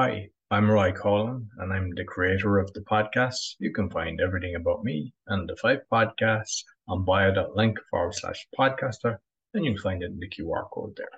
Hi, I'm Roy Collin, and I'm the creator of the podcast. You can find everything about me and the five podcasts on bio.link forward slash podcaster, and you'll find it in the QR code there.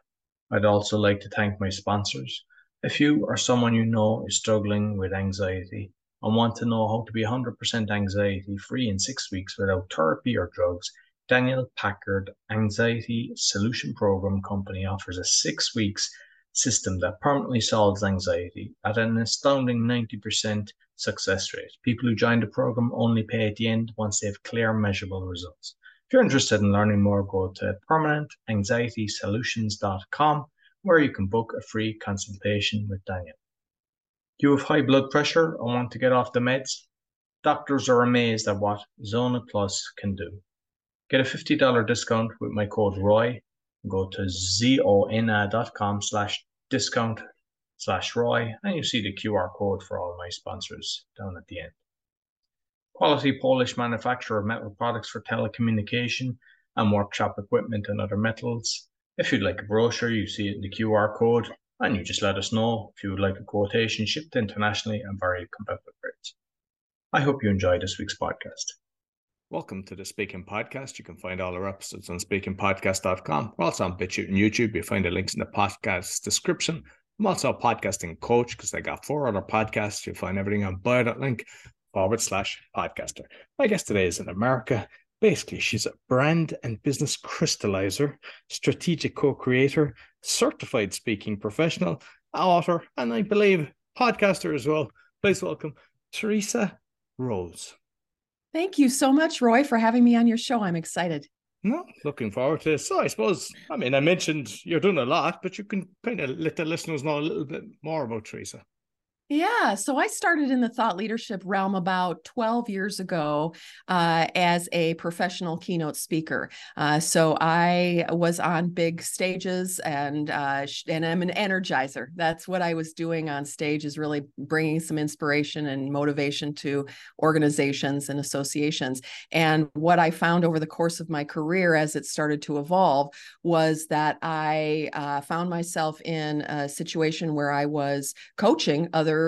I'd also like to thank my sponsors. If you or someone you know is struggling with anxiety and want to know how to be 100% anxiety free in six weeks without therapy or drugs, Daniel Packard Anxiety Solution Program Company offers a six weeks system that permanently solves anxiety at an astounding 90% success rate. People who join the program only pay at the end once they have clear, measurable results. If you're interested in learning more, go to permanentanxietysolutions.com where you can book a free consultation with Daniel. You have high blood pressure or want to get off the meds? Doctors are amazed at what Zona Plus can do. Get a $50 discount with my code ROY. Go to zona.com slash discount slash ROY and you see the QR code for all my sponsors down at the end. Quality Polish manufacturer of metal products for telecommunication and workshop equipment and other metals. If you'd like a brochure, you see it in the QR code and you just let us know if you would like a quotation shipped internationally and very competitive rates. I hope you enjoyed this week's podcast. Welcome to the Speaking Podcast. You can find all our episodes on speakingpodcast.com. We're also on BitChute and YouTube. You find the links in the podcast description. I'm also a podcasting coach because I got four other podcasts. You'll find everything on bio.link forward slash podcaster. My guest today is in America. Basically, she's a brand and business crystallizer, strategic co creator, certified speaking professional, author, and I believe podcaster as well. Please welcome Theresa Rose. Thank you so much, Roy, for having me on your show. I'm excited. No, looking forward to it. So I suppose, I mean, I mentioned you're doing a lot, but you can kind of let the listeners know a little bit more about Theresa. Yeah. So I started in the thought leadership realm about 12 years ago uh, as a professional keynote speaker. Uh, so I was on big stages and uh, and I'm an energizer. That's what I was doing on stage is really bringing some inspiration and motivation to organizations and associations. And what I found over the course of my career as it started to evolve was that I uh, found myself in a situation where I was coaching other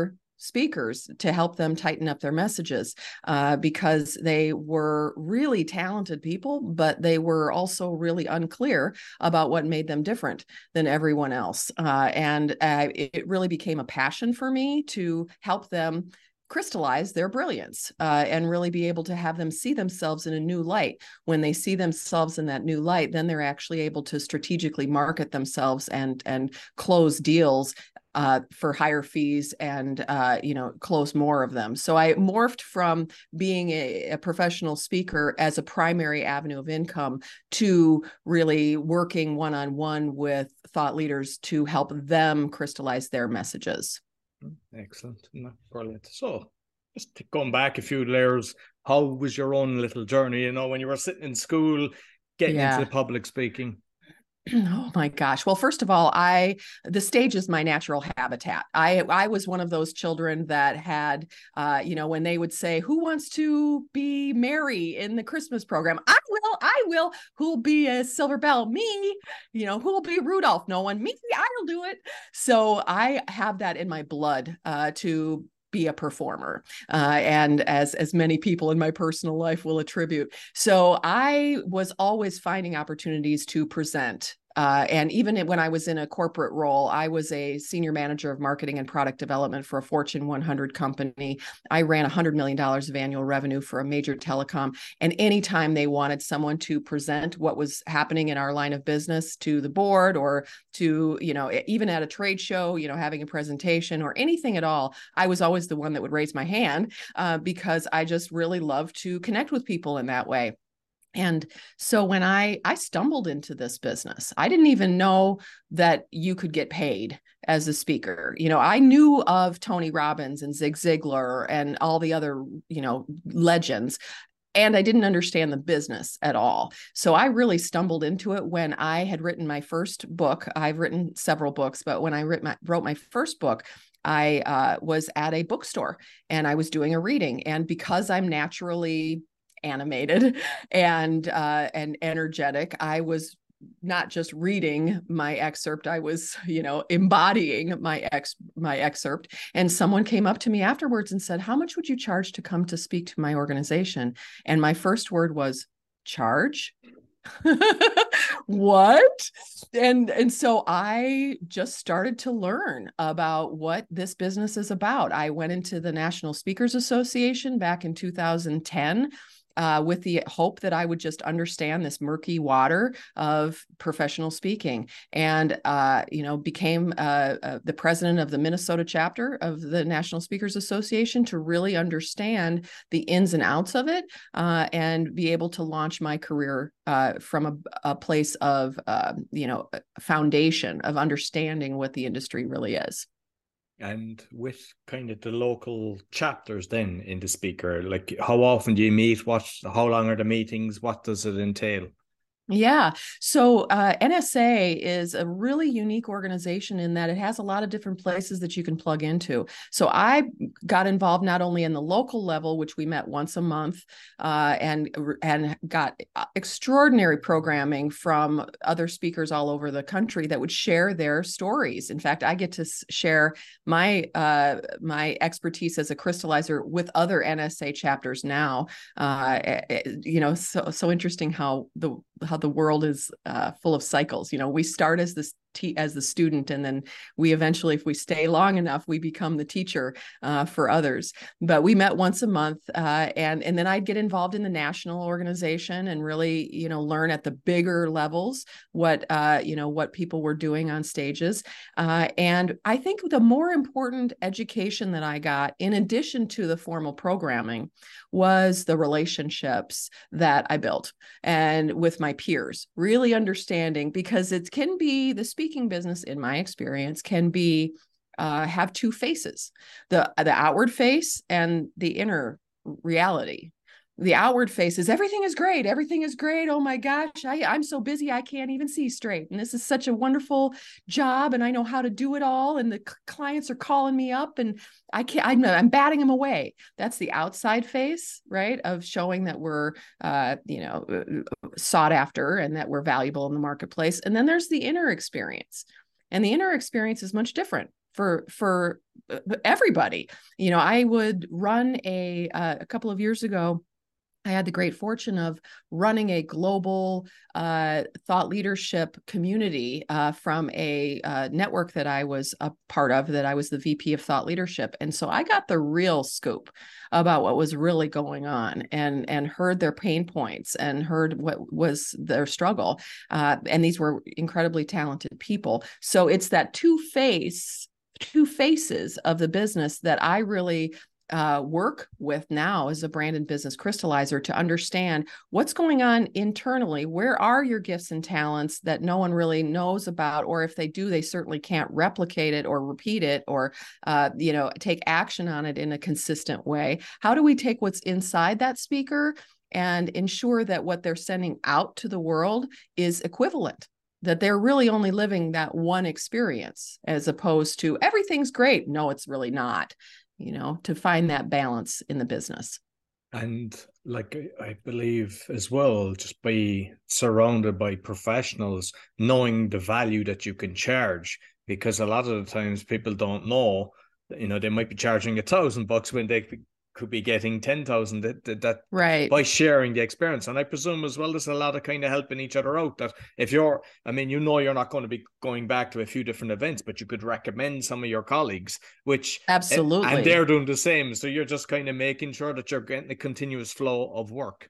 speakers to help them tighten up their messages uh, because they were really talented people, but they were also really unclear about what made them different than everyone else. Uh, and uh, it really became a passion for me to help them crystallize their brilliance uh, and really be able to have them see themselves in a new light. When they see themselves in that new light, then they're actually able to strategically market themselves and and close deals uh, for higher fees and uh, you know close more of them. So I morphed from being a, a, professional speaker as a primary avenue of income to really working one on one with thought leaders to help them crystallize their messages. Excellent, brilliant. So just going back a few layers, how was your own little journey? You know, when you were sitting in school, getting yeah. into public speaking. Oh my gosh. Well, first of all, I the stage is my natural habitat. I I was one of those children that had uh, you know, when they would say, Who wants to be Mary in the Christmas program? I will, I will. Who'll be a silver bell? Me. You know, who'll be Rudolph? No one. Me, I'll do it. So I have that in my blood uh to be a performer uh, and as as many people in my personal life will attribute. So i was always finding opportunities to present uh, and even when I was in a corporate role, I was a senior manager of marketing and product development for a Fortune 100 company. I ran $100 million of annual revenue for a major telecom. And anytime they wanted someone to present what was happening in our line of business to the board or to, you know, even at a trade show, you know, having a presentation or anything at all, I was always the one that would raise my hand uh, because I just really love to connect with people in that way and so when i i stumbled into this business i didn't even know that you could get paid as a speaker you know i knew of tony robbins and zig ziglar and all the other you know legends and I didn't understand the business at all. So I really stumbled into it when I had written my first book. I've written several books, but when I wrote my, wrote my first book, I uh, was at a bookstore and I was doing a reading. And because I'm naturally animated and uh, and energetic. I was not just reading my excerpt i was you know embodying my ex my excerpt. And someone came up to me afterwards and said how much would you charge to come to speak to my organization? And my first word was charge? What? And and so i just started to learn about what this business is about. I went into the national speakers association back in 2010 uh, with the hope that I would just understand this murky water of professional speaking, and uh, you know became uh, uh, the president of the Minnesota chapter of the National Speakers Association to really understand the ins and outs of it, uh, and be able to launch my career uh, from a, a, place of you know foundation of understanding what the industry really is and with kind of the local chapters then in the speaker like how often do you meet? What how long are the meetings? What does it entail yeah. So uh, NSA is a really unique organization in that it has a lot of different places that you can plug into. So I got involved not only in the local level, which we met once a month, uh, and and got uh, extraordinary programming from other speakers all over the country that would share their stories. In fact, I get to share my uh, my expertise as a crystallizer with other NSA chapters now. Uh, eh, eh, you know, so so interesting how the how the world is uh, full of cycles. You know, we start as this te- as the student and then we eventually if we stay long enough we become the teacher uh, for others. But we met once a month uh, and and then i'd get involved in the national organization and really you know learn at the bigger levels what uh, you know what people were doing on stages. Uh, and i think the more important education that i got in addition to the formal programming was the relationships that i built and with my peers really understanding because it can be the speaking business, in my experience, can be uh, have two faces: the the outward face and the inner reality. The outward face is everything is great, everything is great. Oh my gosh, I, I'm so busy I can't even see straight, and this is such a wonderful job, and I know how to do it all. And the clients are calling me up, and I can't. I'm, I'm batting them away. That's the outside face, right, of showing that we're, uh, you know, uh, sought after and that we're valuable in the marketplace. And then there's the inner experience, and the inner experience is much different for for uh, everybody. You know, I would run a uh, a couple of years ago I had the great fortune of running a global uh, thought leadership community uh, from a uh, network that I was a part of, that I was the VP of thought leadership. And so I got the real scoop about what was really going on and, and heard their pain points and heard what was their struggle. Uh, and these were incredibly talented people. So it's that two face two faces of the business that I really uh, work with now as a brand and business crystallizer to understand what's going on internally. Where are your gifts and talents that no one really knows about, or if they do, they certainly can't replicate it or repeat it or uh, you know take action on it in a consistent way. How do we take what's inside that speaker and ensure that what they're sending out to the world is equivalent? that they're really only living that one experience as opposed to everything's great. No, it's really not you know, to find that balance in the business. And like I believe as well, just be surrounded by professionals, knowing the value that you can charge, because a lot of the times people don't know, you know, they might be charging a thousand bucks when they could be getting 10,000 that, that, that right. by sharing the experience. And I presume as well there's a lot of kind of helping each other out that if you're I mean you know you're not going to be going back to a few different events but you could recommend some of your colleagues which eh, absolutely and they're doing the same. So you're just kind of making sure that you're getting a continuous flow of work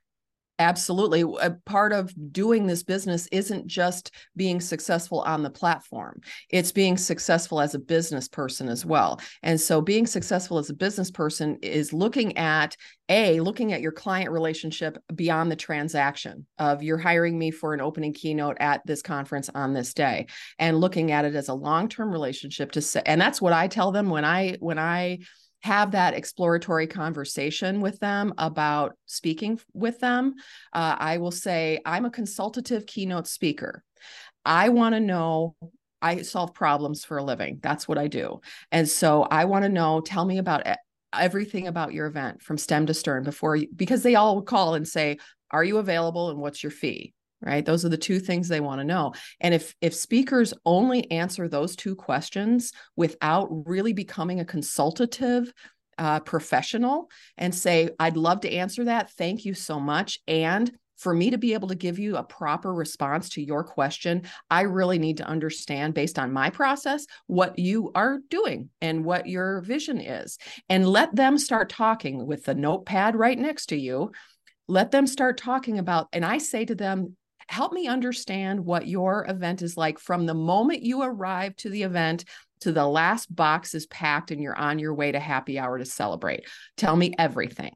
Absolutely. A part of doing this business isn't just being successful on the platform, it's being successful as a business person as well. And so, being successful as a business person is looking at a looking at your client relationship beyond the transaction of you're hiring me for an opening keynote at this conference on this day and looking at it as a long-term relationship to say and that's what I tell them when I when I have that exploratory conversation with them about speaking with them. Uh, I will say, I'm a consultative keynote speaker. I want to know. I solve problems for a living. That's what I do. And so I want to know, tell me about everything about your event from stem to stern before you, because they all call and say, Are you available and what's your fee? Right those are the two things they want to know and if if speakers only answer those two questions without really becoming a consultative uh, professional and say i'd love to answer that thank you so much and for me to be able to give you a proper response to your question, I really need to understand, based on my process, what you are doing and what your vision is. And let them start talking with the notepad right next to you. Let them start talking about, and I say to them, help me understand what your event is like from the moment you arrive to the event to the last box is packed and you're on your way to happy hour to celebrate. Tell me everything.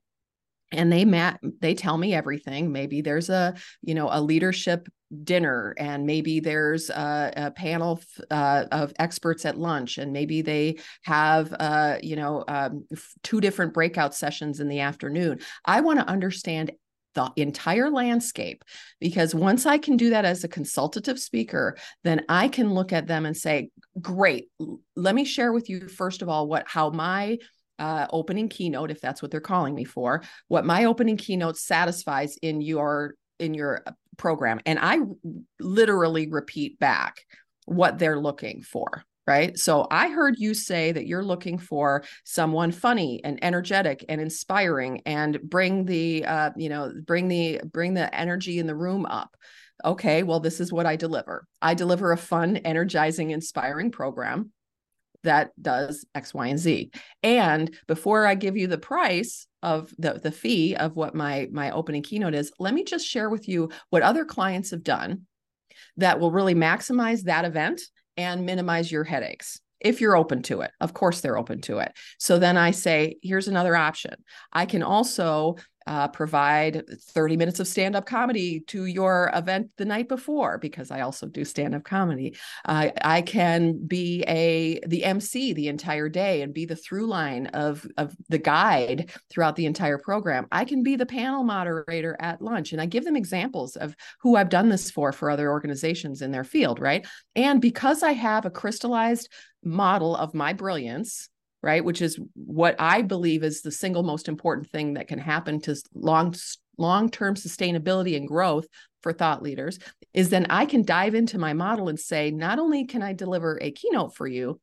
And they mat they tell me everything. Maybe there's a you know a leadership dinner and maybe there's a, a panel uh, of experts at lunch and maybe they have uh, you know um, two different breakout sessions in the afternoon. I want to understand the entire landscape because once i can do that as a consultative speaker then i can look at them and say great let me share with you first of all what how my uh, opening keynote, if that's what they're calling me for, what my opening keynote satisfies in your in your uh, program, and I literally repeat back what they're looking for. Right. So I heard you say that you're looking for someone funny and energetic and inspiring and bring the, uh, you know, bring the, bring the energy in the room up. Okay. Well, this is what I deliver. I deliver a fun, energizing, inspiring program that does X, Y, and Z. And before I give you the price of the, the fee of what my my opening keynote is, let me just share with you what other clients have done that will really maximize that event and minimize your headaches if you're open to it. Of course, they're open to it. So then I say, here's another option. I can also uh, provide 30 minutes of stand up comedy to your event the night before because I also do stand up comedy. Uh, I can be a the MC the entire day and be the through line of of the guide throughout the entire program. I can be the panel moderator at lunch, and I give them examples of who I've done this for for other organizations in their field, right? And because I have a crystallized model of my brilliance right? Which is what i believe is the single most important thing that can happen to long long-term sustainability and growth for thought leaders is then i can dive into my model and say not only can i deliver a keynote for you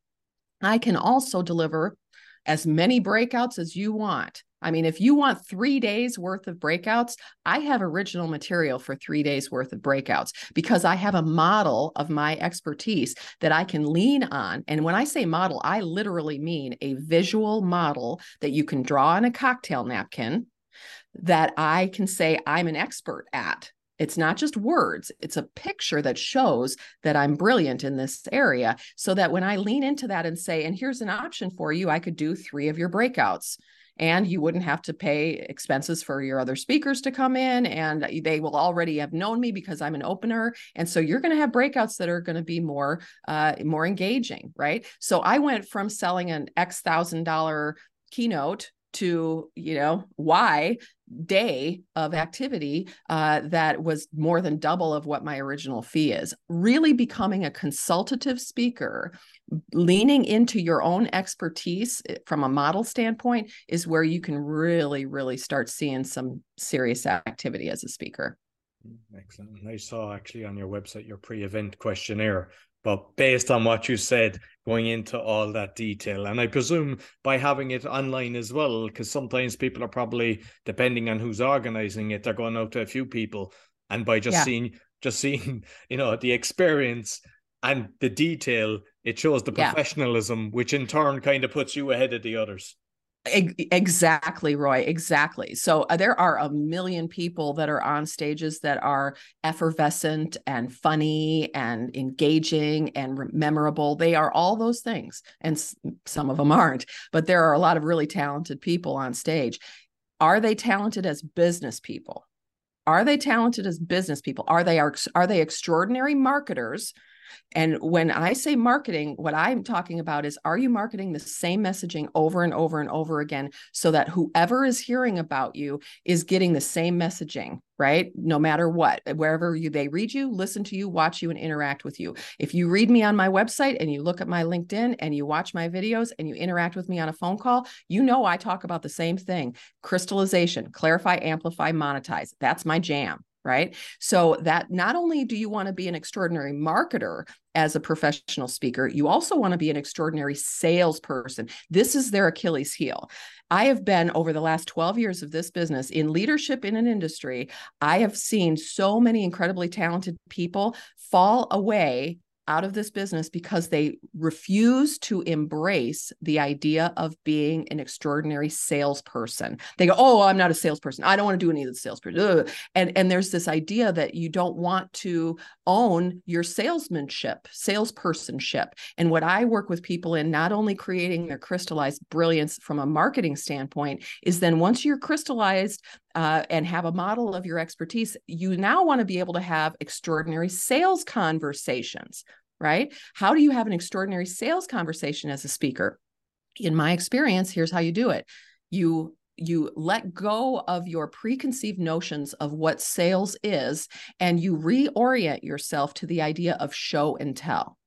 i can also deliver as many breakouts as you want I mean, if you want three days worth of breakouts, I have original material for three days worth of breakouts because I have a model of my expertise that I can lean on. And when I say model, I literally mean a visual model that you can draw on a cocktail napkin that I can say I'm an expert at. It's not just words, it's a picture that shows that I'm brilliant in this area. So that when I lean into that and say, and here's an option for you, I could do three of your breakouts and you wouldn't have to pay expenses for your other speakers to come in and they will already have known me because i'm an opener and so you're going to have breakouts that are going to be more uh, more engaging right so i went from selling an x thousand dollar keynote to you know y day of activity uh, that was more than double of what my original fee is. Really becoming a consultative speaker leaning into your own expertise eh, from a model standpoint is where you can really really start seeing some serious activity as a speaker. Mm, excellent. I saw actually on your website your pre-event questionnaire but based on what you said, going into all that detail, and I presume by having it online as well, because sometimes people are probably depending on who's organizing it, they're going out to a few people, and by just yeah. seeing just seeing you know the experience and the detail, it shows the professionalism, yeah. which in turn kind of puts you ahead of the others. Exactly, Roy. Exactly. So uh, there are a million people that are on stages that are effervescent and funny and engaging and memorable. They are all those things. And s- some of them aren't, but there are a lot of really talented people on stage. Are they talented as business people? Are they talented as business people? Are they are, are they extraordinary marketers? And when I say marketing, what I'm talking about is are you marketing the same messaging over and over and over again so that whoever is hearing about you is getting the same messaging, right? No matter what, wherever you they read you, listen to you, watch you and interact with you. If you read me on my website and you look at my LinkedIn and you watch my videos and you interact with me on a phone call, you know I talk about the same thing. Crystallization, clarify, amplify, monetize. That's my jam right? So that not only do you want to be an extraordinary marketer as a professional speaker, you also want to be an extraordinary salesperson. This is their Achilles heel. I have been over the last 12 years of this business in leadership in an industry. I have seen so many incredibly talented people fall away out of this business because they refuse to embrace the idea of being an extraordinary salesperson. They go, "Oh, I'm not a salesperson. I don't want to do any of the salesperson." And and there's this idea that you don't want to own your salesmanship, salespersonship. And what I work with people in not only creating their crystallized brilliance from a marketing standpoint is then once you're crystallized uh, and have a model of your expertise, you now want to be able to have extraordinary sales conversations, right? How do you have an extraordinary sales conversation as a speaker? In my experience, here's how you do it. You you let go of your preconceived notions of what sales is and you reorient yourself to the idea of show and tell.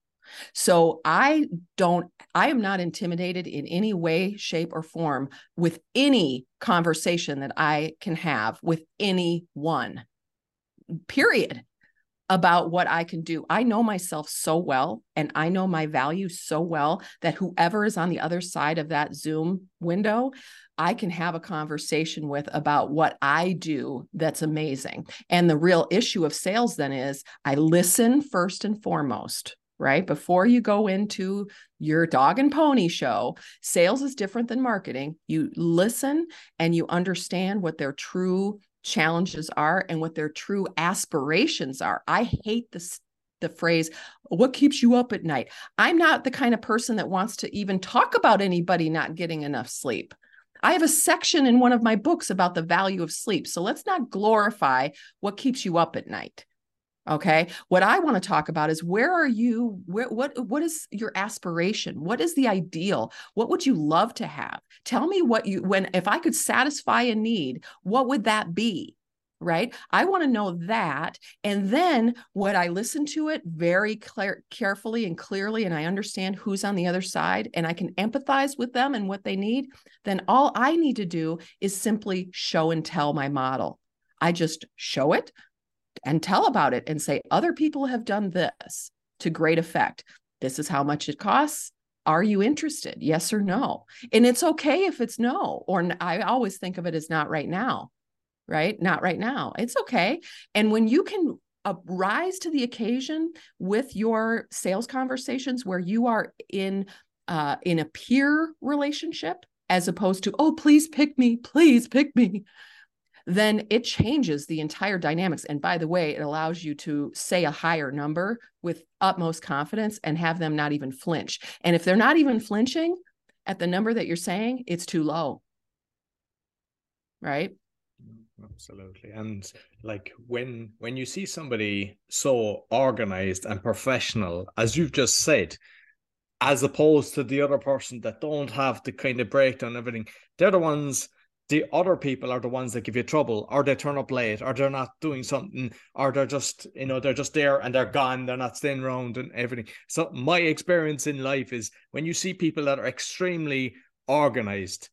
So I don't, I am not intimidated in any way, shape, or form with any conversation that I can have with anyone, period, about what I can do. I know myself so well and I know my value so well that whoever is on the other side of that Zoom window, I can have a conversation with about what I do that's amazing. And the real issue of sales then is I listen first and foremost right? Before you go into your dog and pony show, sales is different than marketing. You listen and you understand what their true challenges are and what their true aspirations are. I hate this the phrase what keeps you up at night i'm not the kind of person that wants to even talk about anybody not getting enough sleep I have a section in one of my books about the value of sleep. So let's not glorify what keeps you up at night. Okay. What I want to talk about is where are you? Where, what, what is your aspiration? What is the ideal? What would you love to have? Tell me what you, when, if I could satisfy a need, what would that be? Right. I want to know that. And then what I listen to it very clear, carefully and clearly, and I understand who's on the other side and I can empathize with them and what they need, then all I need to do is simply show and tell my model. I just show it, and tell about it and say, other people have done this to great effect. This is how much it costs. Are you interested? Yes or no? And it's okay if it's no, or I always think of it as not right now, right? Not right now. It's okay. And when you can uh, rise to the occasion with your sales conversations where you are in uh, in a peer relationship as opposed to oh please pick me please pick me then it changes the entire dynamics. And by the way, it allows you to say a higher number with utmost confidence and have them not even flinch. And if they're not even flinching at the number that you're saying, it's too low. Right? absolutely and like when when you see somebody so organized and professional as you've just said as opposed to the other person that don't have the kind of breakdown everything they're the ones the other people are the ones that give you trouble. Or they turn up late? Or they're not doing something? Or they're just you know they're just there and they're gone. They're not staying around and everything. So my experience in life is when you see people that are extremely organized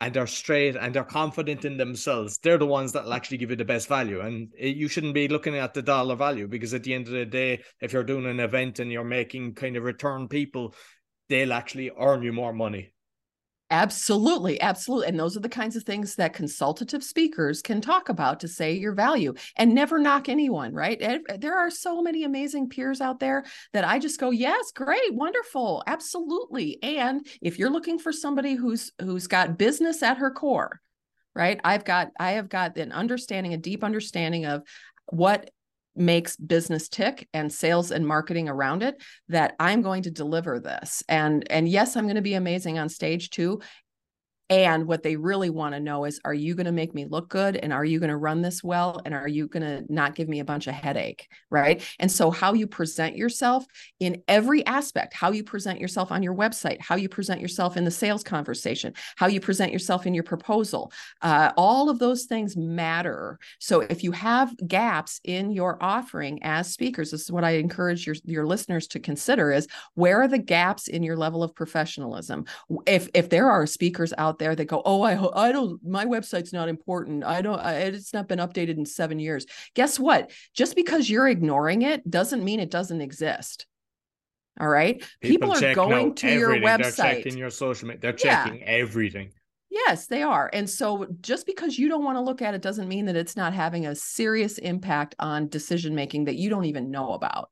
and they're straight and they're confident in themselves they're the ones that will actually give you the best value. And you shouldn't be looking at the dollar value because at the end of the day if you're doing an event and you're making kind of return people they'll actually earn you more money Absolutely, absolutely. And those are the kinds of things that consultative speakers can talk about to say your value and never knock anyone, right? Eh, there are so many amazing peers out there that I just go, "Yes, great, wonderful, absolutely." And if you're looking for somebody who's who's got business at her core, right? I've got I have got an understanding, a deep understanding of what makes business tick and sales and marketing around it that i'm going to deliver this. And and yes i'm going to be amazing on stage too and what they really want to know is are you going to make me look good? And are you going to run this well? And are you going to not give me a bunch of headache? Right. And so, how you present yourself in every aspect, how you present yourself on your website, how you present yourself in the sales conversation, how you present yourself in your proposal, uh, all of those things matter. So, if you have gaps in your offering as speakers, this is what I encourage your, your listeners to consider is where are the gaps in your level of professionalism? If, if there are speakers out there that go, "Oh, I I don't my website's not important. I don't I, it's not been updated in 7 years." Guess what? Just because you're ignoring it doesn't mean it doesn't exist. All right? People, People are going to your website. They're checking your social media. They're checking yeah. everything. Yes, they are. And so just because you don't want to look at it doesn't mean that it's not having a serious impact on decision making that you don't even know about.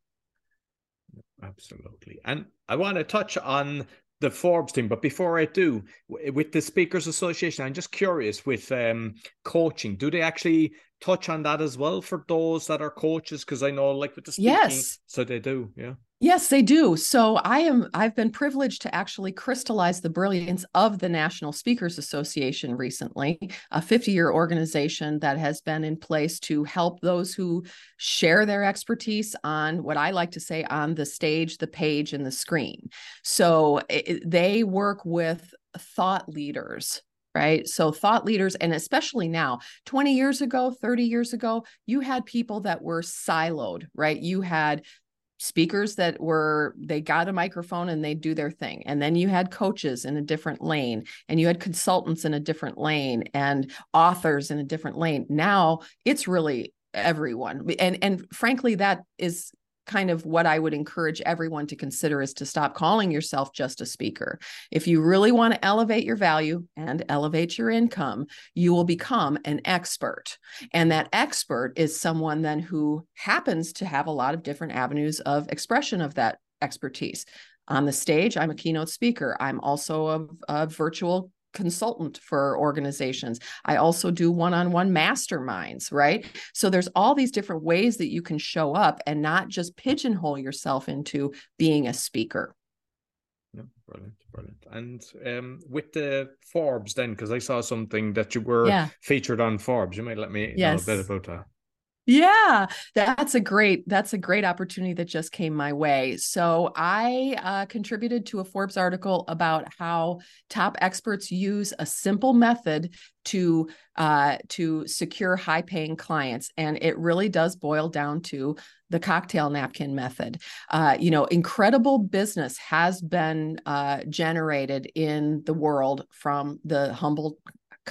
Absolutely. And I want to touch on the Forbes thing, but before I do, with the Speakers Association, I'm just curious with um, coaching. Do they actually touch on that as well for those that are coaches? Because I know, like with the speaking, yes. so they do. Yeah. Yes, they do. So I am I've been privileged to actually crystallize the brilliance of the National Speakers Association recently, a 50-year organization that has been in place to help those who share their expertise on what I like to say on the stage, the page and the screen. So it, they work with thought leaders right? So, thought leaders, and especially now, 20 years ago, 30 years ago, you had people that were siloed, right? You had speakers that were they got a microphone and they do their thing and then you had coaches in a different lane and you had consultants in a different lane and authors in a different lane now it's really everyone and and frankly that is kind of what I would encourage everyone to consider is to stop calling yourself just a speaker. If you really want to elevate your value and elevate your income, you will become an expert. And that expert is someone then who happens to have a lot of different avenues of expression of that expertise. On the stage, I'm a keynote speaker. I'm also a, a virtual consultant for organizations. I also do one on one masterminds, right? So there's all these different ways that you can show up and not just pigeonhole yourself into being a speaker. Yeah, brilliant, brilliant. And um, with the Forbes, then, because I saw something that you were yeah. featured on Forbes, you might let me yes. know a bit about that. Yeah, that's a great that's a great opportunity that just came my way. So I uh, contributed to a Forbes article about how top experts use a simple method to uh, to secure high paying clients, and it really does boil down to the cocktail napkin method. Uh, you know, incredible business has been uh, generated in the world from the humble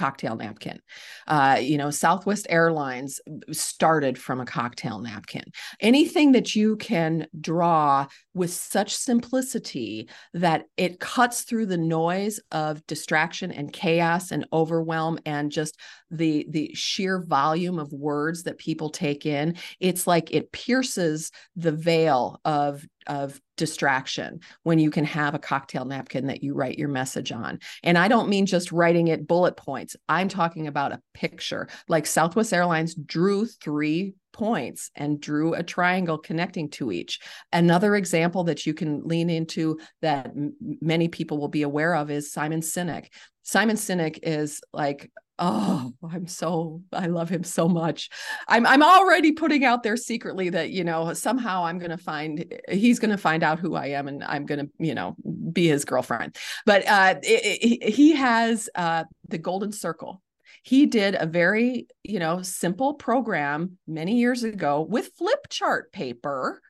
cocktail napkin. Uh, you know, Southwest Airlines started from a cocktail napkin. Anything that you can draw with such simplicity that it cuts through the noise of distraction and chaos and overwhelm and just the the sheer volume of words that people take in it's like it pierces the veil of of distraction when you can have a cocktail napkin that you write your message on. And I don't mean just writing it bullet points. I'm talking about a picture. Like Southwest Airlines drew three points and drew a triangle connecting to each. Another example that you can lean into that m- many people will be aware of is Simon Sinek. Simon Sinek is like oh i'm so i love him so much. I'm i'm already putting out there secretly that you know somehow i'm going to find he's going to find out who i am and i'm going to you know be his girlfriend. But uh it, it, he has uh the golden circle. He did a very you know simple program many years ago with flip chart paper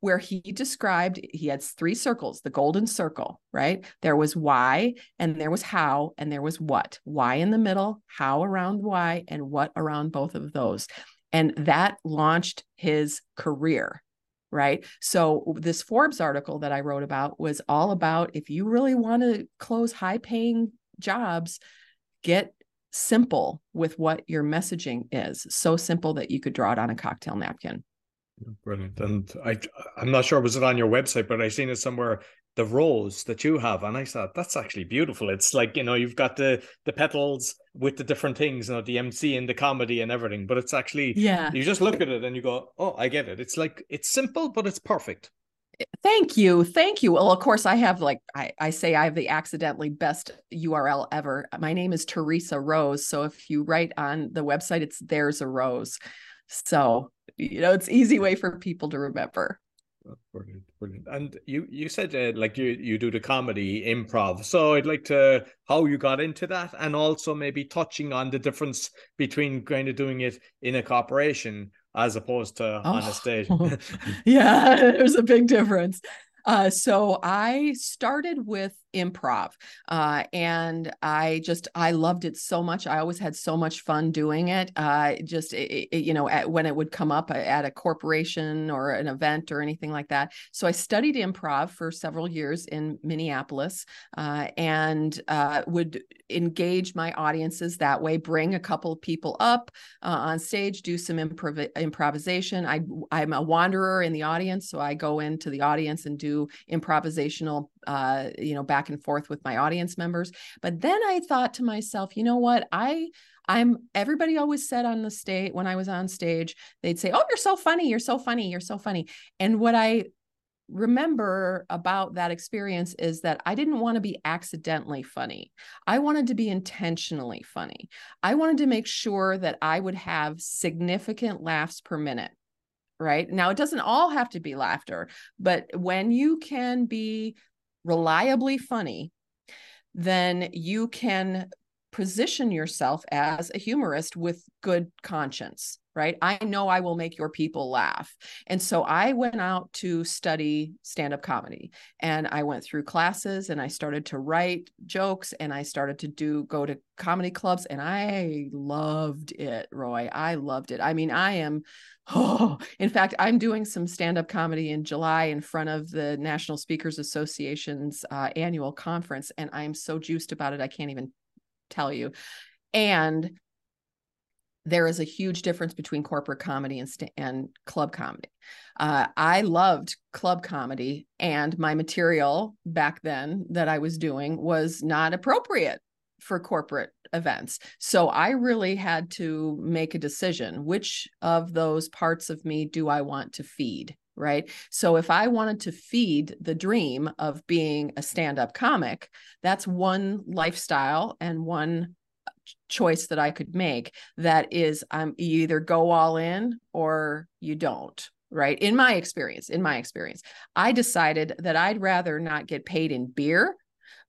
where he described he had three circles, the golden circle, right? There was why, and there was how, and there was what. Why in the middle, how around why, and what around both of those. And that launched his career right? So this Forbes article that I wrote about was all about if you really want to close high paying jobs, get simple with what your messaging is. So simple that you could draw it on a cocktail napkin. Brilliant. And I I'm not sure was it on your website, but I seen it somewhere the rose that you have and i thought that's actually beautiful. It's like you know you've got the the petals with the different things you know the mc and the comedy and everything but it's actually yeah. you just look at it and you go oh i get it. It's like it's simple but it's perfect. Eh, thank you thank you. Well of course i have like i, I say i have the accidentally best url ever. My name is Theresa Rose so if you write on the website it's there's a rose so you know it's easy way for people to remember. Brilliant brilliant. And you you said uh, like you you do the comedy improv. So i'd like to how you got into that and also maybe touching on the difference between kind of doing it in a corporation as opposed to oh. on a stage. yeah there's a big difference. Uh, so I started with improv. Uh, and I just, I loved it so much. I always had so much fun doing it. Uh, just, it, it, you know, at, when it would come up at a corporation or an event or anything like that. So I studied improv for several years in Minneapolis uh, and uh, would engage my audiences that way, bring a couple of people up uh, on stage, do some improv- improvisation. I, I'm a wanderer in the audience. So I go into the audience and do improvisational, uh, you know, back and forth with my audience members. But then I thought to myself, you know what? I I'm everybody always said on the stage when I was on stage, they'd say, Oh, you're so funny, you're so funny, you're so funny. And what I remember about that experience is that I didn't want to be accidentally funny. I wanted to be intentionally funny. I wanted to make sure that I would have significant laughs per minute. Right now, it doesn't all have to be laughter, but when you can be reliably funny, then you can position yourself as a humorist with good conscience right? I know I will make your people laugh. And so I went out to study stand up comedy and I went through classes and I started to write jokes and I started to do go to comedy clubs and I loved it, Roy. I loved it. I mean, I am oh, in fact, I'm doing some stand up comedy in July in front of the National Speakers Association's uh, annual conference and I'm so juiced about it I can't even tell you. And there is a huge difference between corporate comedy and, st- and club comedy. Uh, I loved club comedy, and my material back then that I was doing was not appropriate for corporate events. So I really had to make a decision which of those parts of me do I want to feed? Right. So if I wanted to feed the dream of being a stand up comic, that's one lifestyle and one choice that I could make that is um you either go all in or you don't right in my experience in my experience I decided that I'd rather not get paid in beer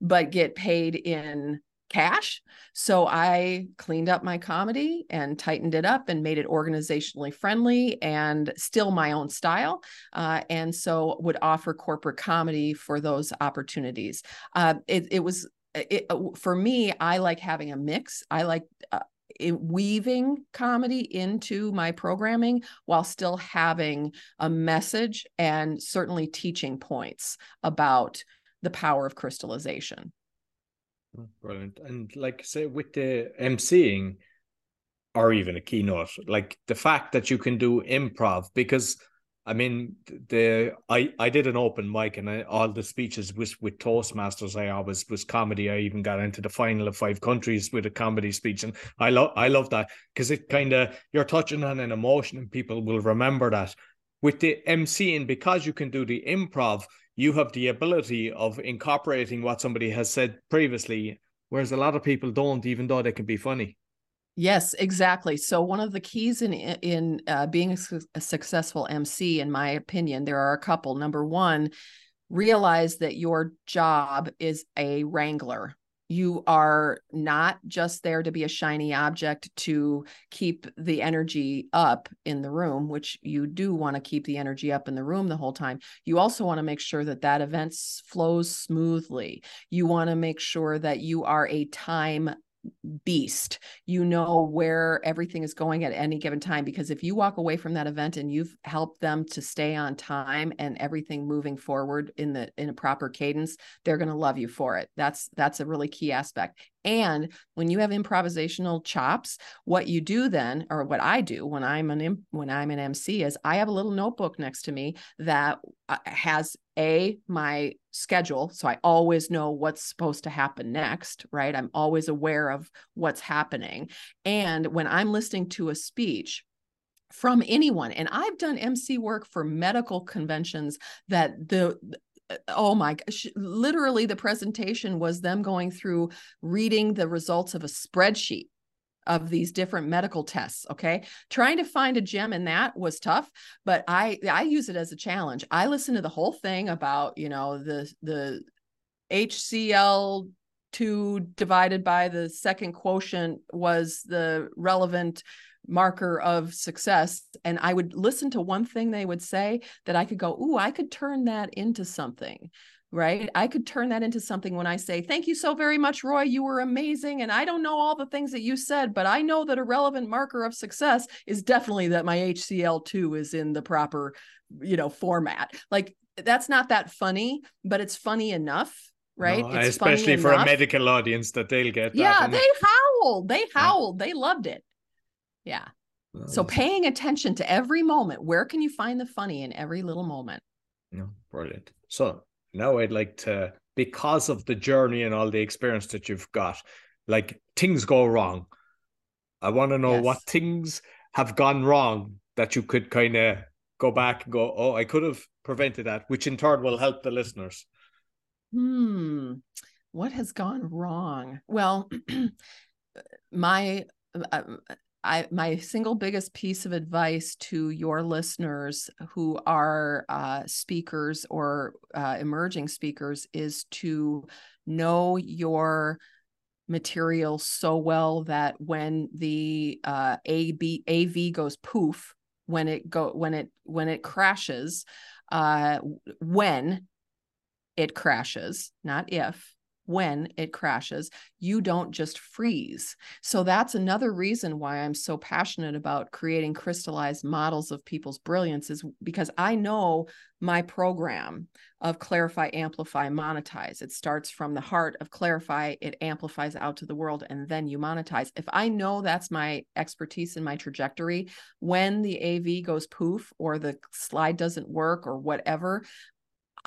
but get paid in cash so I cleaned up my comedy and tightened it up and made it organizationally friendly and still my own style uh, and so would offer corporate comedy for those opportunities uh, it, it was it, uh, for me, I like having a mix. I like uh, weaving comedy into my programming while still having a message and certainly teaching points about the power of crystallization. Brilliant. And like say with the emceeing or even a keynote, like the fact that you can do improv because I mean, the I I did an open mic and I, all the speeches was with Toastmasters. I always was comedy. I even got into the final of five countries with a comedy speech, and I love I love that because it kind of you're touching on an emotion, and people will remember that. With the MCing, because you can do the improv, you have the ability of incorporating what somebody has said previously, whereas a lot of people don't, even though they can be funny. Yes, exactly. So one of the keys in in uh, being a, a successful MC, in my opinion, there are a couple. Number one, realize that your job is a wrangler. You are not just there to be a shiny object to keep the energy up in the room, which you do want to keep the energy up in the room the whole time. You also want to make sure that that event flows smoothly. You want to make sure that you are a time beast. You know where everything is going at any given time because if you walk away from that event and you've helped them to stay on time and everything moving forward in the in a proper cadence, they're going to love you for it. That's that's a really key aspect. And when you have improvisational chops, what you do then, or what I do when I'm an when I'm an MC, is I have a little notebook next to me that uh, has a my schedule, so I always know what's supposed to happen next. Right, I'm always aware of what's happening. And when I'm listening to a speech, from anyone and i've done mc work for medical conventions that the Uh, oh my gosh literally the presentation was them going through reading the results of a spreadsheet of these different medical tests okay? Trying to find a gem in that was tough but i i use it as a challenge. I listen to the whole thing about you know the the hcl 2 divided by the second quotient was the relevant marker of success and i would listen to one thing they would say that i could go ooh i could turn that into something right? I could turn that into something when I say, Thank you so very much, Roy. You were amazing. And I don't know all the things that you said, but I know that a relevant marker of success is definitely that my HCl2 is in the proper, you know, format. Like that's not that funny, but it's funny enough. Right. No, especially for enough. a medical audience that they'll get. Yeah. They howled. They howled. They loved it. Yeah. So paying attention to every moment, where can you find the funny in every little moment? No, brilliant. So now I'd like to, because of the journey and all the experience that you've got, like things go wrong. I want to know yes. what things have gone wrong that you could kind of go back and go, oh, I could have prevented that, which in turn will help the listeners. Hmm. What has gone wrong? Well, my uh, I, my single biggest piece of advice to your listeners who are uh, speakers or uh, emerging speakers is to know your material so well that when the uh, AB, AV goes poof, when it go when it when it crashes, uh, when it crashes, not if, when it crashes. You don't just freeze. So that's another reason why I'm so passionate about creating crystallized models of people's brilliance is because I know my program of clarify, amplify, monetize. It starts from the heart of clarify, it amplifies out to the world, and then you monetize. If I know that's my expertise and my trajectory, when the AV goes poof or the slide doesn't work or whatever,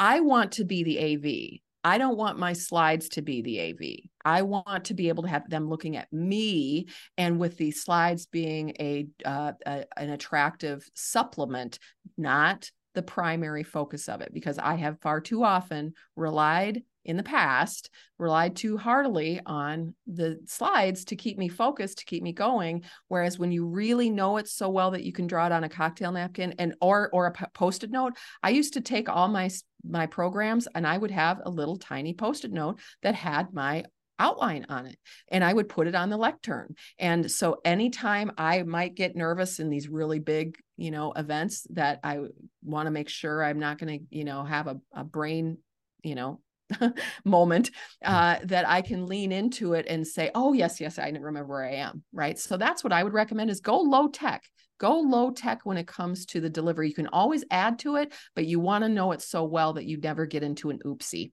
I want to be the AV. I don't want my slides to be the AV. I want to be able to have them looking at me, and with the slides being a, uh, a an attractive supplement, not the primary focus of it. Because I have far too often relied in the past relied too heartily on the slides to keep me focused to keep me going whereas when you really know it so well that you can draw it on a cocktail napkin and or or a post-it note i used to take all my my programs and I would have a little tiny post-it note that had my outline on it and I would put it on the lectern. And so anytime I might get nervous in these really big, you know, events that I want to make sure I'm not going to, you know, have a, a brain, you know, moment hmm. uh, that I can lean into it and say, oh, yes, yes, I remember where I am. Right. So that's what I would recommend is go low tech. Go low tech when it comes to the delivery. You can always add to it, but you want to know it so well that you never get into an oopsie.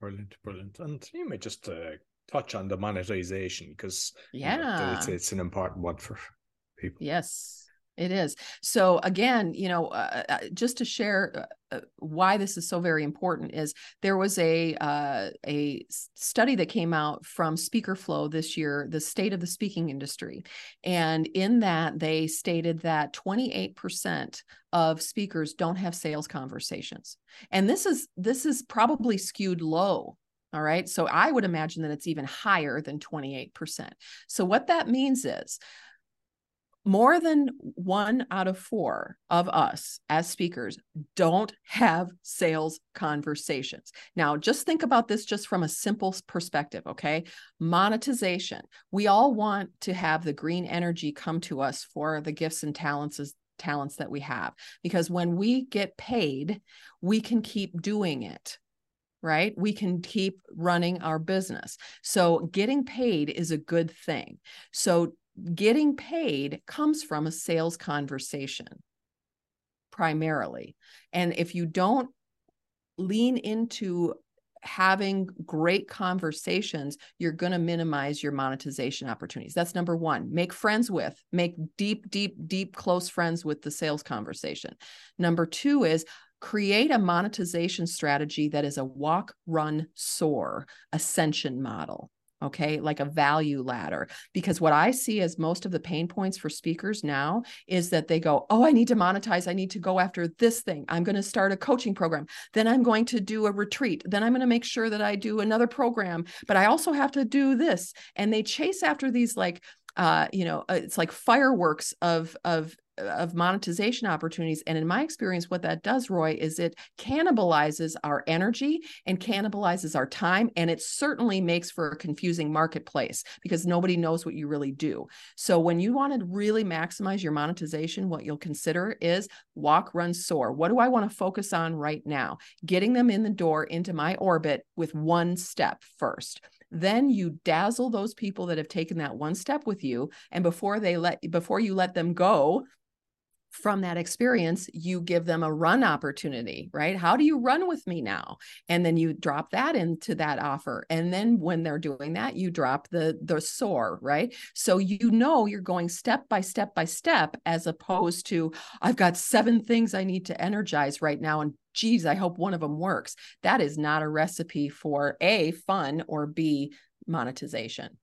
Brilliant, brilliant. And you may just uh, touch on the monetization because yeah, you know, it's, it's an important one for people. Yes. It is. So again, you know, uh, uh, uh just to share uh, uh, why this is so very important is there was a uh, a study that came out from SpeakerFlow this year, the state of the speaking industry, and in that they stated that 28% of speakers don't have sales conversations, and this is this is probably skewed low all right. So I would imagine that it's even higher than 28%. So what that means is more than one out of four of us as speakers don't have sales conversations. Now, just think about this just from a simple perspective, okay? Monetization. We all want to have the green energy come to us for the gifts and talents talents that we have because when we get paid, we can keep doing it right? We can keep running our business. So, getting paid is a good thing. So, getting paid comes from a sales conversation primarily. And if you don't lean into having great conversations, you're going to minimize your monetization opportunities. That's number one. Make friends with, make deep, deep, deep, close friends with the sales conversation. Number two is create a monetization strategy that is a walk, run, soar ascension model okay like a value ladder because what i see as most of the pain points for speakers now is that they go oh i need to monetize i need to go after this thing i'm going to start a coaching program then i'm going to do a retreat then i'm going to make sure that i do another program but i also have to do this and they chase after these like uh, you know, uh, it's like fireworks of of of monetization opportunities. And in my experience what that does roy is it cannibalizes our energy and cannibalizes our time and it certainly makes for a confusing marketplace because nobody knows what you really do. So when you want to really maximize your monetization what you'll consider is walk run soar. What do i want to focus on right now? Getting them in the door into my orbit with one step first. Then you dazzle those people that have taken that one step with you and before they let before you let them go from that experience, you give them a run opportunity, right? How do you run with me now? And then you drop that into that offer. And then when they're doing that, you drop the the soar, right? So you know you're going step by step by step as opposed to I've got seven things I need to energize right now and geez, I hope one of them works. That is not a recipe for A fun or B monetization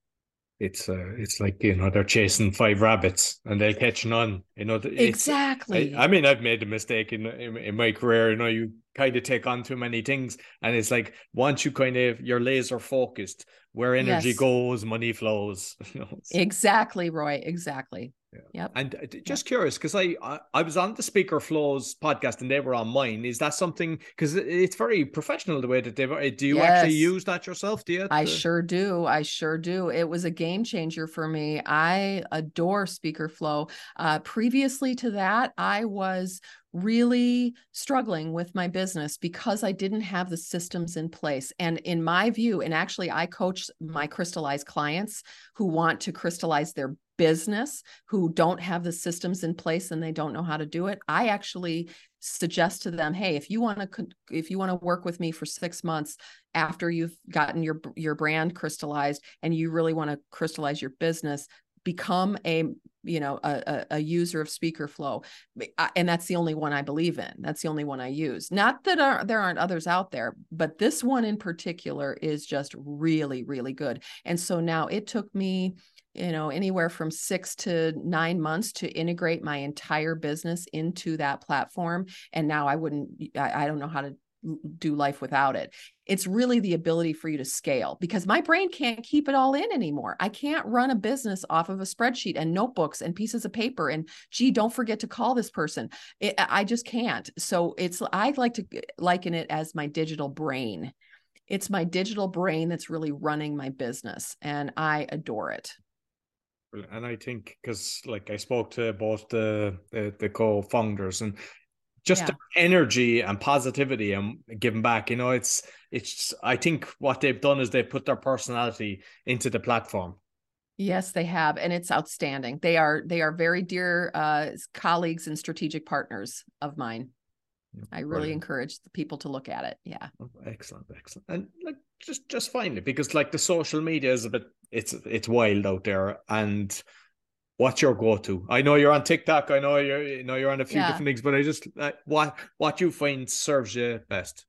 it's uh, it's like you know they're chasing five rabbits and they'll catch none. You know exactly. I, I, mean, I've made a mistake in, in, in my career. You know, you kind of take on too many things, and it's like once you kind of you're laser focused, where energy yes. goes, money flows. You know, exactly, Roy. Exactly. Yeah. Yep. And uh, just yep. curious, because I, I, I was on the Speaker Flows podcast and they were on mine. Is that something? Because it's very professional the way that they. Uh, do you yes. actually use that yourself? Do you? I sure do. I sure do. It was a game changer for me. I adore Speaker Flow. Uh, previously to that, I was really struggling with my business because I didn't have the systems in place. And in my view, and actually, I coach my crystallized clients who want to crystallize their business who don't have the systems in place and they don't know how to do it i actually suggest to them hey if you want to if you want to work with me for 6 months after you've gotten your your brand crystallized and you really want to crystallize your business become a you know a, a user of speaker flow and that's the only one i believe in. That's the only one i use. Not that are, there aren't others out there but this one in particular is just really really good. And so now it took me you know anywhere from six to nine months to integrate my entire business into that platform. And now i wouldn't i, I don't know how to do life without it. It's really the ability for you to scale because my brain can't keep it all in anymore. I can't run a business off of a spreadsheet and notebooks and pieces of paper and gee don't forget to call this person. It, i just can't. So it's i like to liken it as my digital brain. It's my digital brain that's really running my business and i adore it. And I think because like I spoke to both the the, the co-founders and just yeah. energy and positivity and giving back, you know, it's it's I think what they've done is they put their personality into the platform. Yes, they have, and it's outstanding. They are they are very dear uh, colleagues and strategic partners of mine. I really Brilliant. encourage the people to look at it. Yeah. Oh, excellent, excellent. And like just just finally, because like the social media is a bit it's it's wild out there. And what's your go-to? I know you're on TikTok. I know you're you know you're on a few yeah. different things, but I just uh, what what you find serves you best.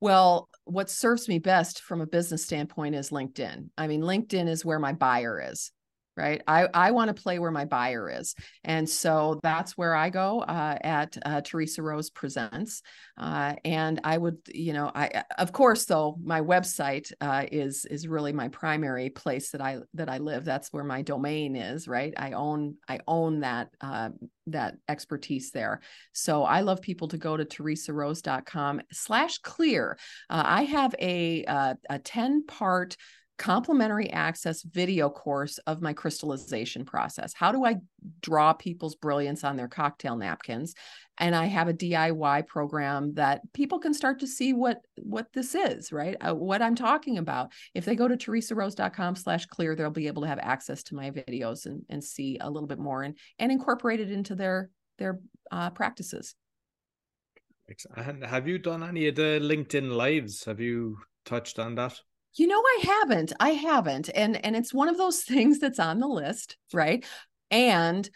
Well, what serves me best from a business standpoint is LinkedIn. I mean, LinkedIn is where my buyer is right? I i want to play where my buyer is. And so that's where i go uh, at uh, theresa rose presents uh, and i would you know i uh, of course though my website uh, is is really my primary place that i that i live. That's where my domain is right? I own i own that uh, that expertise there. So i love people to go to theresarose.com slash clear. I have a a 10 part complimentary access video course of my crystallization process. How do I draw people's brilliance on their cocktail napkins? And I have a DIY program that people can start to see what what this is, right? Uh, what I'm talking about. If they go to theresarose.com slash clear, they'll be able to have access to my videos and, and see a little bit more and, and incorporate it into their their uh, practices. And have you done any of the LinkedIn lives? Have you touched on that? You know, I haven't. I haven't. And and it's one of those things that's on the list, right? And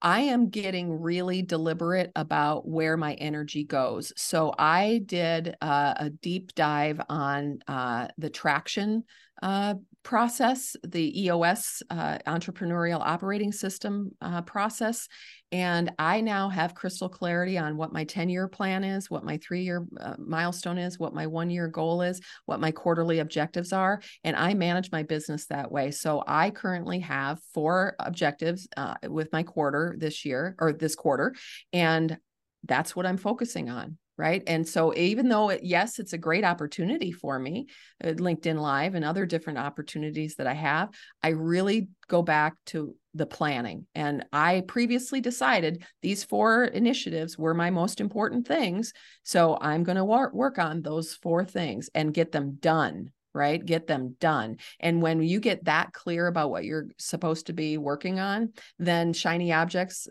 I am getting really deliberate about where my energy goes. So I did uh, a deep dive on uh, the traction uh, process, the EOS uh, entrepreneurial operating system uh, process. And I now have crystal clarity on what my 10 year plan is, what my three year uh, milestone is, what my one year goal is, what my quarterly objectives are. And I manage my business that way. So I currently have four objectives uh, with my quarter this year or this quarter. And that's what I'm focusing on right? And so even though it, yes it's a great opportunity for me uh, linkedin live and other different opportunities that i have i really go back to the planning. And i previously decided these four initiatives were my most important things so i'm going to wor- work on those four things and get them done right? Get them done. And when you get that clear about what you're supposed to be working on then shiny objects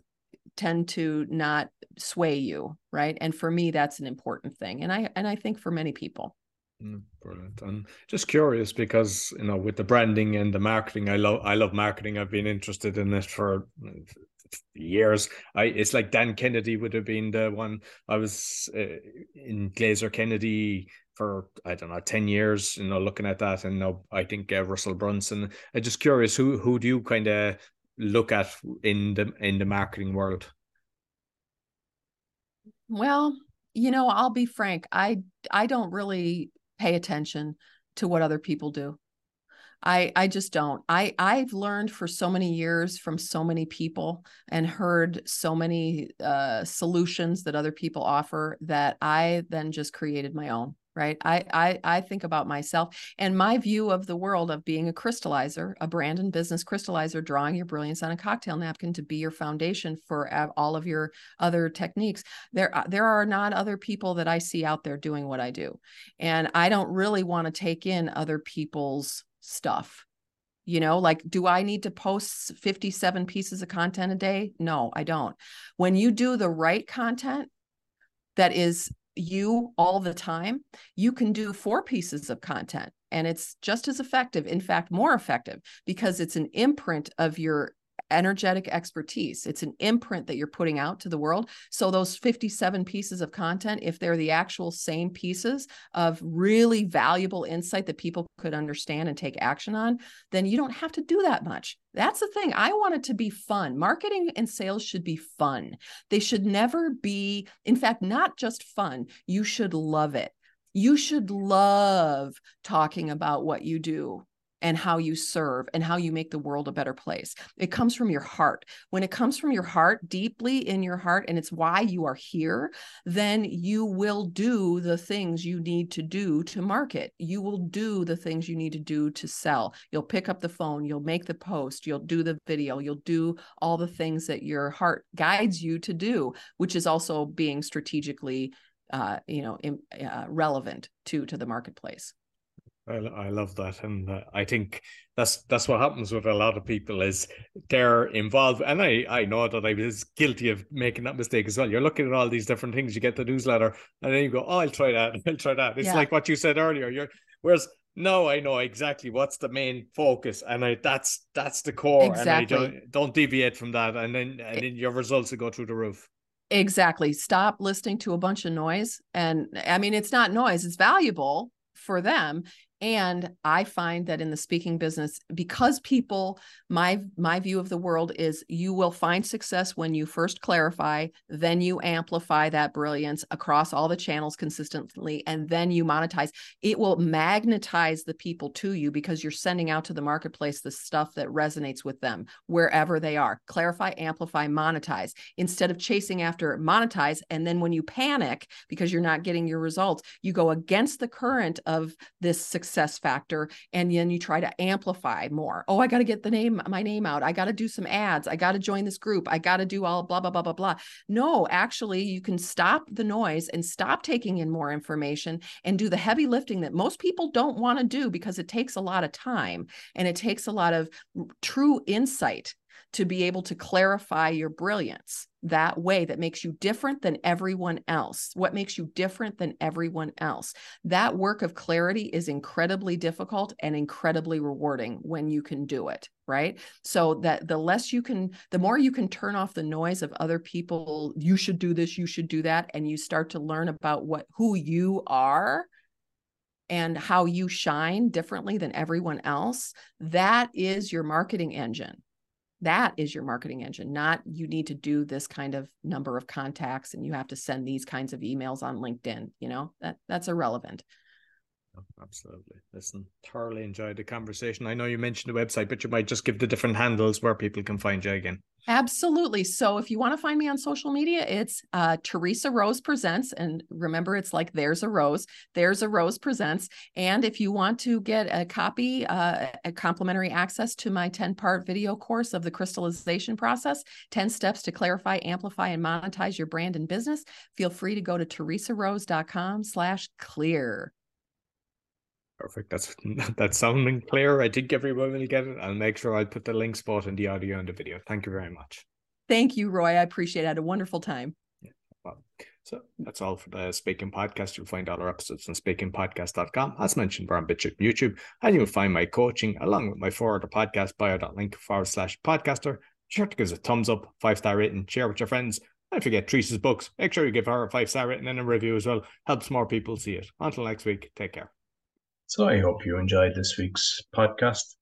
tend to not sway you right? And for me that's an important thing and i and i think for many people. Mm, brilliant. And just curious because you know with the branding and the marketing i love i love marketing. I've been interested in it for years. I it's like dan kennedy would have been the one. I was uh, in glazer kennedy for I don't know ten years, you know, looking at that, and now I think uh, Russell Brunson. I'm just curious, who who do you kind of look at in the in the marketing world? Well, you know, I'll be frank. I I don't really pay attention to what other people do. I I just don't. I I've learned for so many years from so many people and heard so many uh, solutions that other people offer that I then just created my own right? I, I i think about myself and my view of the world of being a crystallizer a brand and business crystallizer drawing your brilliance on a cocktail napkin to be your foundation for all of your other techniques. There uh, there are not other people that i see out there doing what i do and i don't really want to take in other people's stuff you know? Like do i need to post 57 pieces of content a day? No i don't. When you do the right content that is you all the time, you can do four pieces of content and it's just as effective, in fact, more effective because it's an imprint of your energetic expertise. It's an imprint that you're putting out to the world. So those 57 pieces of content, if they're the actual same pieces of really valuable insight that people could understand and take action on, then you don't have to do that much. That's the thing. I want it to be fun. Marketing and sales should be fun. They should never be, in fact, not just fun. You should love it. You should love talking about what you do and how you serve and how you make the world a better place. It comes from your heart. When it comes from your heart, deeply in your heart, and it's why you are here, then you will do the things you need to do to market. You will do the things you need to do to sell. You'll pick up the phone, you'll make the post, you'll do the video, you'll do all the things that your heart guides you to do, which is also being strategically uh, you know, uh, relevant to to the marketplace. I, I love that, and uh, I think that's that's what happens with a lot of people is they're involved, and I I know that I was guilty of making that mistake as well. You're looking at all these different things, you get the newsletter, and then you go, oh, I'll try that, I'll try that. It's yeah. like what you said earlier. You're whereas no, I know exactly what's the main focus, and I that's that's the core, exactly. and I don't, don't deviate from that, and then and then your results will go through the roof. Exactly. Stop listening to a bunch of noise. And I mean, it's not noise, it's valuable for them and i find that in the speaking business because people my my view of the world is you will find success when you first clarify then you amplify that brilliance across all the channels consistently and then you monetize. It will magnetize the people to you because you're sending out to the marketplace the stuff that resonates with them wherever they are. Clarify amplify monetize instead of chasing after monetize. And then when you panic because you're not getting your results you go against the current of this success success factor and then you try to amplify more. Oh i got to get the name my name out. I got to do some ads. I got to join this group. I got to do all blah blah blah blah blah. No actually you can stop the noise and stop taking in more information and do the heavy lifting that most people don't want to do because it takes a lot of time and it takes a lot of true insight to be able to clarify your brilliance that way that makes you different than everyone else. What makes you different than everyone else? That work of clarity is incredibly difficult and incredibly rewarding when you can do it, right? So that the less you can, the more you can turn off the noise of other people, you should do this, you should do that, and you start to learn about what who you are and how you shine differently than everyone else, that is your marketing engine. That is your marketing engine, not you need to do this kind of number of contacts and you have to send these kinds of emails on LinkedIn. You know, that that's irrelevant. Absolutely. Listen, thoroughly enjoyed the conversation. I know you mentioned the website, but you might just give the different handles where people can find you again. Absolutely. So if you want to find me on social media, it's uh, Theresa Rose Presents. And remember, it's like There's a Rose, There's a Rose Presents. And if you want to get a copy, uh, a complimentary access to my 10 part video course of the crystallization process 10 steps to clarify, amplify, and monetize your brand and business, feel free to go to theresarose.com slash clear. Perfect. That's that's sounding clear. I think everyone will get it. I'll make sure I put the links both in the audio and the video. Thank you very much. Thank you, Roy. I appreciate it. I had a wonderful time. Yeah, well, so that's all for the Speaking Podcast. You'll find all our episodes on speakingpodcast.com. As mentioned, we're on BitChute YouTube, and you'll find my coaching along with my four other podcast bio.link forward slash podcaster. Be sure to give us a thumbs up, five star rating, share with your friends. Don't forget Theresa's books. Make sure you give her a five star rating and a review as well. Helps more people see it. Until next week, take care. So I hope you enjoyed this week's podcast.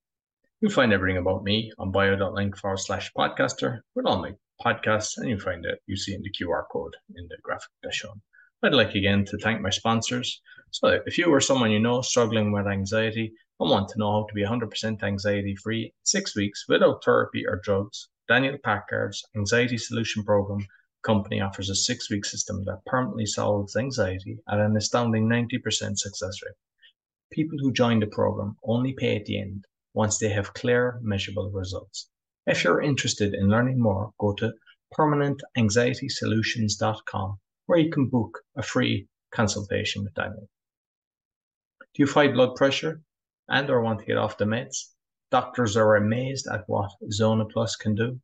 You'll find everything about me on bio.link forward slash podcaster with all my podcasts, and you'll find it you see in the QR code in the graphic that's shown. I'd like again to thank my sponsors. So if you or someone you know struggling with anxiety and want to know how to be 100% anxiety free six weeks without therapy or drugs, Daniel Packard's Anxiety Solution Program company offers a six week system that permanently solves anxiety at an astounding 90% success rate. People who join the program only pay at the end once they have clear, measurable results. If you're interested in learning more, go to permanentanxietysolutions.com where you can book a free consultation with Daniel. Do you fight blood pressure and or want to get off the meds? Doctors are amazed at what Zona Plus can do.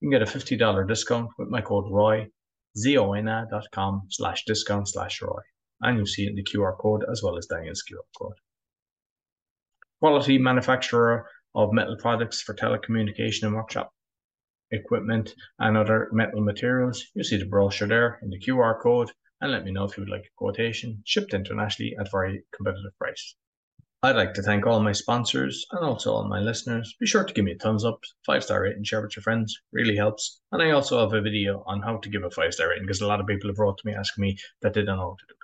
You can get a $50 discount with my code ROY, zona.com slash discount slash ROY. And you'll see it in the QR code as well as Daniel's QR code quality manufacturer of metal products for telecommunication and workshop equipment and other metal materials. You see the brochure there in the QR code and let me know if you would like a quotation shipped internationally at very competitive price. I'd like to thank all my sponsors and also all my listeners. Be sure to give me a thumbs up, five star rating, share with your friends. Really helps. And I also have a video on how to give a five star rating because a lot of people have wrote to me asking me that they don't know how to do.